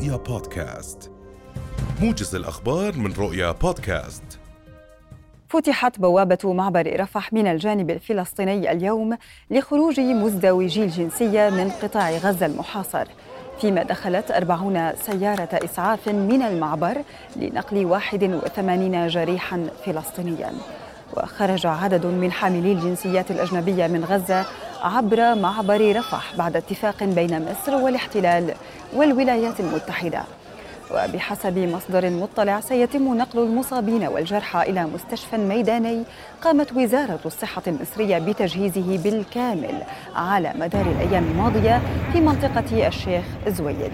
رؤيا بودكاست. موجز الأخبار من رؤيا بودكاست. فتحت بوابة معبر رفح من الجانب الفلسطيني اليوم لخروج مزدوجي الجنسية من قطاع غزة المحاصر. فيما دخلت أربعون سيارة إسعاف من المعبر لنقل 81 جريحا فلسطينيا. وخرج عدد من حاملي الجنسيات الأجنبية من غزة عبر معبر رفح بعد اتفاق بين مصر والاحتلال والولايات المتحدة. وبحسب مصدر مطلع سيتم نقل المصابين والجرحى إلى مستشفى ميداني قامت وزارة الصحة المصرية بتجهيزه بالكامل على مدار الأيام الماضية في منطقة الشيخ زويد.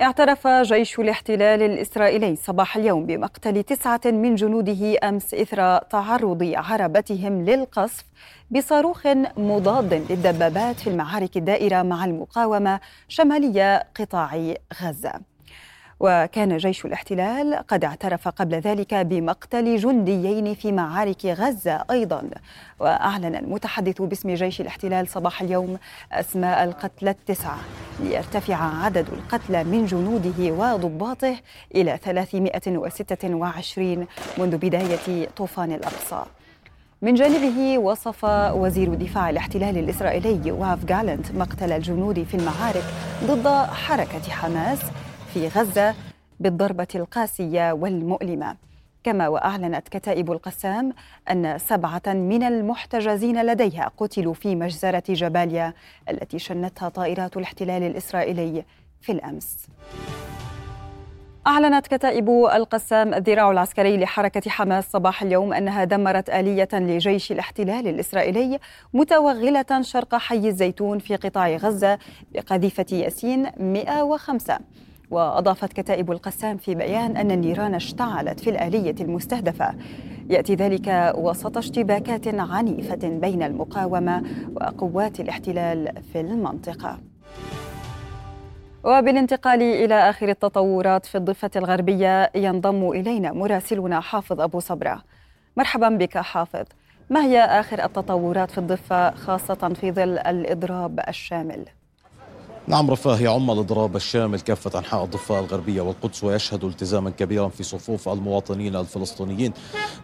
اعترف جيش الاحتلال الإسرائيلي صباح اليوم بمقتل تسعة من جنوده أمس إثر تعرض عربتهم للقصف بصاروخ مضاد للدبابات في المعارك الدائرة مع المقاومة شمالي قطاع غزة. وكان جيش الاحتلال قد اعترف قبل ذلك بمقتل جنديين في معارك غزة أيضا. وأعلن المتحدث باسم جيش الاحتلال صباح اليوم أسماء القتلى التسعة ليرتفع عدد القتلى من جنوده وضباطه إلى 326 منذ بداية طوفان الأقصى. من جانبه وصف وزير دفاع الاحتلال الإسرائيلي واف جالنت مقتل الجنود في المعارك ضد حركة حماس في غزة بالضربة القاسية والمؤلمة. كما وأعلنت كتائب القسام أن سبعة من المحتجزين لديها قتلوا في مجزرة جباليا التي شنتها طائرات الاحتلال الإسرائيلي في الأمس. أعلنت كتائب القسام الذراع العسكري لحركة حماس صباح اليوم أنها دمرت آلية لجيش الاحتلال الإسرائيلي متوغلة شرق حي الزيتون في قطاع غزة بقذيفة ياسين 105 وأضافت كتائب القسام في بيان أن النيران اشتعلت في الآلية المستهدفة. يأتي ذلك وسط اشتباكات عنيفة بين المقاومة وقوات الاحتلال في المنطقة. وبالانتقال إلى آخر التطورات في الضفة الغربية ينضم إلينا مراسلنا حافظ أبو صبرة. مرحبا بك حافظ. ما هي آخر التطورات في الضفة خاصة في ظل الإضراب الشامل؟ نعم رفاه يعم الاضراب الشامل كافه أنحاء الضفة الغربية والقدس ويشهد التزاما كبيرا في صفوف المواطنين الفلسطينيين.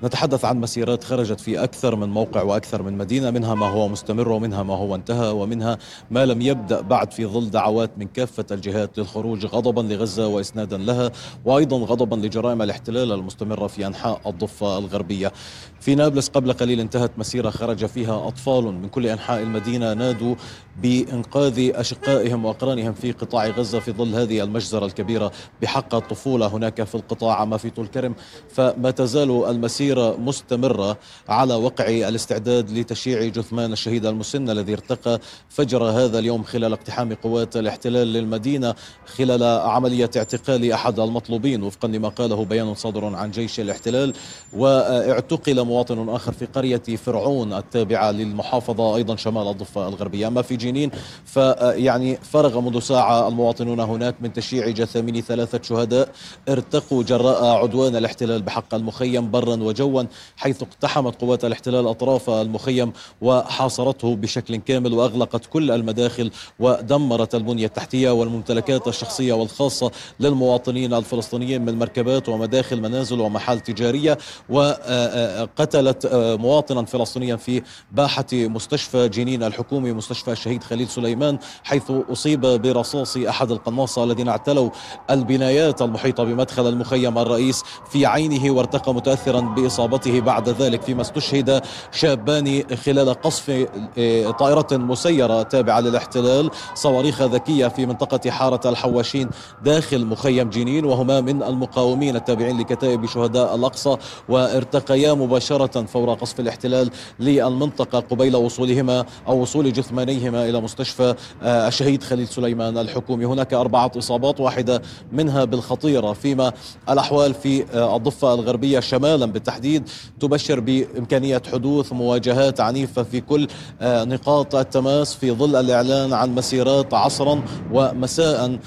نتحدث عن مسيرات خرجت في أكثر من موقع وأكثر من مدينة منها ما هو مستمر ومنها ما هو انتهى ومنها ما لم يبدأ بعد في ظل دعوات من كافة الجهات للخروج غضبا لغزة وإسنادا لها وأيضا غضبا لجرائم الاحتلال المستمرة في أنحاء الضفة الغربية. في نابلس قبل قليل انتهت مسيرة خرج فيها أطفال من كل أنحاء المدينة نادوا بإنقاذ أشقائهم وأقرانهم في قطاع غزة في ظل هذه المجزرة الكبيرة. بحق الطفولة هناك في القطاع ما في طول كرم. فما تزال المسيرة مستمرة على وقع الاستعداد لتشييع جثمان الشهيد المسن الذي ارتقى فجر هذا اليوم خلال اقتحام قوات الاحتلال للمدينة خلال عملية اعتقال أحد المطلوبين. وفقا لما قاله بيان صادر عن جيش الاحتلال واعتقل مواطن آخر في قرية فرعون التابعة للمحافظة أيضا شمال الضفة الغربية. اما في جنين فيعني فرغ منذ ساعة المواطنون هناك من تشييع جثامين ثلاثة شهداء. ارتقوا جراء عدوان الاحتلال بحق المخيم برا وجوا حيث اقتحمت قوات الاحتلال أطراف المخيم وحاصرته بشكل كامل وأغلقت كل المداخل ودمرت البنية التحتية والممتلكات الشخصية والخاصة للمواطنين الفلسطينيين من مركبات ومداخل منازل ومحال تجارية. وقتلت مواطنا فلسطينيا في باحة مستشفى جنين الحكومي مستشفى الشهيد خليل سليمان حيث أصيب برصاص أحد القناصة الذين اعتلوا البنايات المحيطة بمدخل المخيم الرئيس في عينه وارتقى متأثرا بإصابته بعد ذلك فيما استشهد شابان خلال قصف آه، طائرة مسيرة تابعة للاحتلال صواريخ ذكية في منطقة حارة الحواشين داخل مخيم جنين وهما من المقاومين التابعين لكتائب شهداء الأقصى وارتقيا مباشرة فور قصف الاحتلال للمنطقة قبيل وصولهما أو وصول جثمانيهما إلى مستشفى آه، الشهيد خليل سليمان الحكومي. هناك أربعة إصابات واحدة منها بالخطيرة فيما الأحوال في آه، الضفة الغربية شمالا بالتحديد تبشر بإمكانية حدوث مواجهات عنيفة في كل آه، نقاط التماس في ظل الإعلان عن مسيرات عصرا ومساء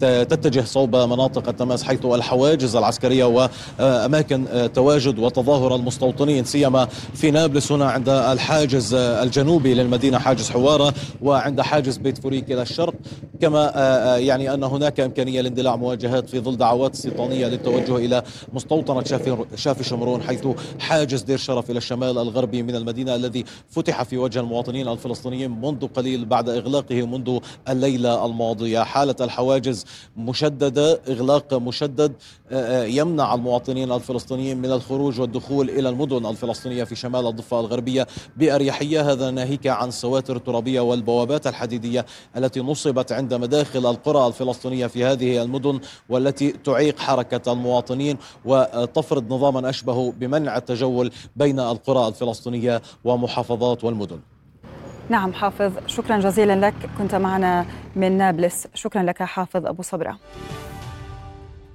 تتجه صوب مناطق التماس حيث الحواجز العسكرية وأماكن تواجد وتظاهر المستوطنين سيما في نابلس هنا عند الحاجز الجنوبي للمدينة حاجز حوارة. الإدارة وعند حاجز بيت فوريك إلى الشرق. كما يعني أن هناك إمكانية لاندلاع مواجهات في ظل دعوات استيطانية للتوجه إلى مستوطنة شافي شمرون حيث حاجز دير شرف إلى الشمال الغربي من المدينة الذي فتح في وجه المواطنين الفلسطينيين منذ قليل بعد إغلاقه منذ الليلة الماضية. حالة الحواجز مشددة إغلاق مشدد يمنع المواطنين الفلسطينيين من الخروج والدخول إلى المدن الفلسطينية في شمال الضفة الغربية بأريحية. هذا ناهيك عن سواتر الترابية والبوابات الحديدية التي نصبت عند مداخل القرى الفلسطينية في هذه المدن والتي تعيق حركة المواطنين وتفرض نظاما أشبه بمنع التجول بين القرى الفلسطينية ومحافظات والمدن. نعم حافظ شكرا جزيلا لك. كنت معنا من نابلس. شكرا لك حافظ أبو صبرة.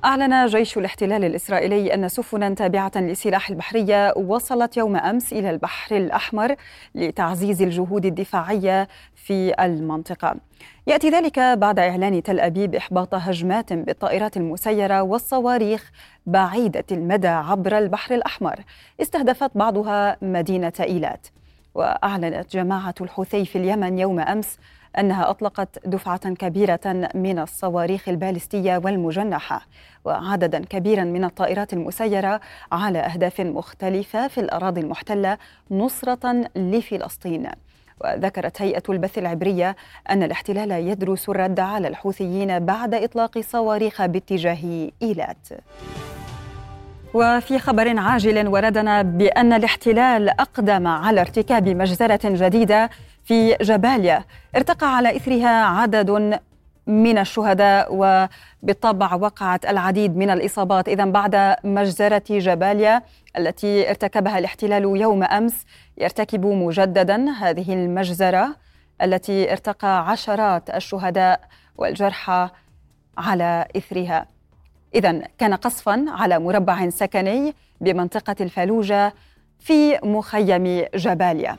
أعلن جيش الاحتلال الإسرائيلي أن سفنا تابعة لسلاح البحرية وصلت يوم أمس إلى البحر الأحمر لتعزيز الجهود الدفاعية في المنطقة. يأتي ذلك بعد إعلان تل أبيب إحباط هجمات بالطائرات المسيرة والصواريخ بعيدة المدى عبر البحر الأحمر استهدفت بعضها مدينة إيلات. وأعلنت جماعة الحوثي في اليمن يوم أمس أنها أطلقت دفعة كبيرة من الصواريخ البالستية والمجنحة وعددا كبيرا من الطائرات المسيرة على أهداف مختلفة في الأراضي المحتلة نصرة لفلسطين. وذكرت هيئة البث العبرية أن الاحتلال يدرس الرد على الحوثيين بعد إطلاق صواريخ باتجاه إيلات. وفي خبر عاجل وردنا بأن الاحتلال أقدم على ارتكاب مجزرة جديدة في جباليا. ارتقى على إثرها عدد من الشهداء وبالطبع وقعت العديد من الإصابات. إذا بعد مجزرة جباليا التي ارتكبها الاحتلال يوم أمس يرتكب مجددا هذه المجزرة التي ارتقى عشرات الشهداء والجرحى على إثرها. إذا كان قصفا على مربع سكني بمنطقة الفلوجة في مخيم جباليا.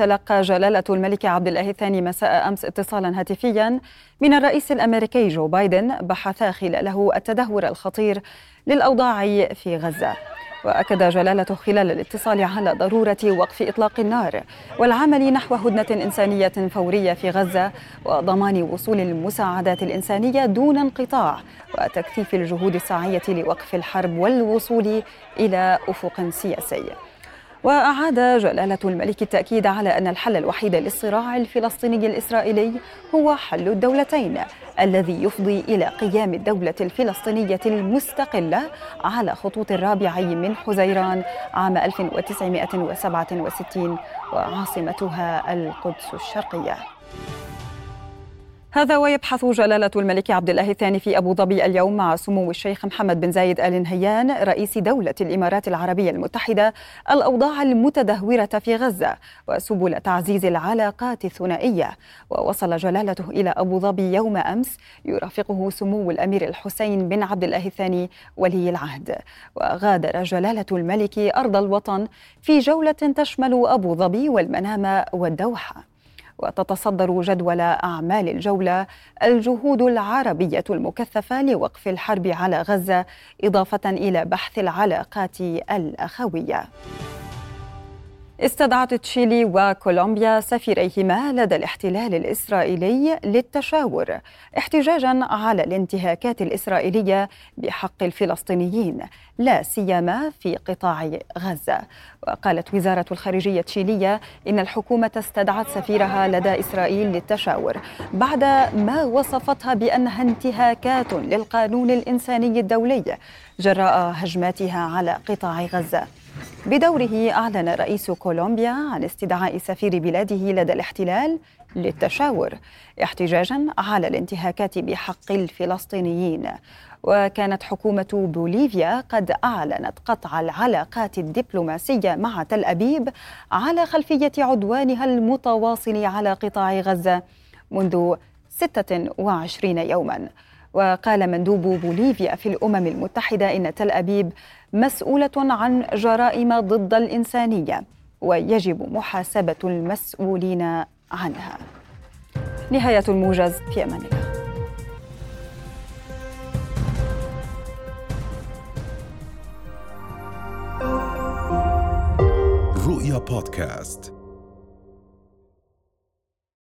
تلقى جلالة الملك عبد الله الثاني مساء أمس اتصالا هاتفيا من الرئيس الأمريكي جو بايدن بحث خلاله التدهور الخطير للأوضاع في غزة. وأكد جلالته خلال الاتصال على ضرورة وقف إطلاق النار والعمل نحو هدنة إنسانية فورية في غزة وضمان وصول المساعدات الإنسانية دون انقطاع وتكثيف الجهود الساعية لوقف الحرب والوصول إلى أفق سياسي. وأعاد جلالة الملك التأكيد على أن الحل الوحيد للصراع الفلسطيني الإسرائيلي هو حل الدولتين الذي يفضي إلى قيام الدولة الفلسطينية المستقلة على خطوط الرابع من حزيران عام 1967 وعاصمتها القدس الشرقية. هذا ويبحث جلالة الملك عبد الله الثاني في أبو ظبي اليوم مع سمو الشيخ محمد بن زايد آل نهيان رئيس دولة الإمارات العربية المتحدة الأوضاع المتدهورة في غزة وسبل تعزيز العلاقات الثنائية. ووصل جلالته إلى أبو ظبي يوم أمس يرافقه سمو الأمير الحسين بن عبد الله الثاني ولي العهد. وغادر جلالة الملك أرض الوطن في جولة تشمل أبو ظبي والمنامة والدوحة. وتتصدر جدول أعمال الجولة الجهود العربية المكثفة لوقف الحرب على غزة إضافة إلى بحث العلاقات الأخوية. استدعت تشيلي وكولومبيا سفيريهما لدى الاحتلال الإسرائيلي للتشاور احتجاجا على الانتهاكات الإسرائيلية بحق الفلسطينيين لا سيما في قطاع غزة. وقالت وزارة الخارجية التشيلية إن الحكومة استدعت سفيرها لدى إسرائيل للتشاور بعد ما وصفتها بأنها انتهاكات للقانون الإنساني الدولي جراء هجماتها على قطاع غزة. بدوره أعلن رئيس كولومبيا عن استدعاء سفير بلاده لدى الاحتلال للتشاور احتجاجا على الانتهاكات بحق الفلسطينيين. وكانت حكومة بوليفيا قد أعلنت قطع العلاقات الدبلوماسية مع تل أبيب على خلفية عدوانها المتواصل على قطاع غزة منذ 26 يوما. وقال مندوب بوليفيا في الأمم المتحدة إن تل أبيب مسؤولة عن جرائم ضد الإنسانية ويجب محاسبة المسؤولين عنها. نهاية الموجز في أمان الله رؤيا بودكاست.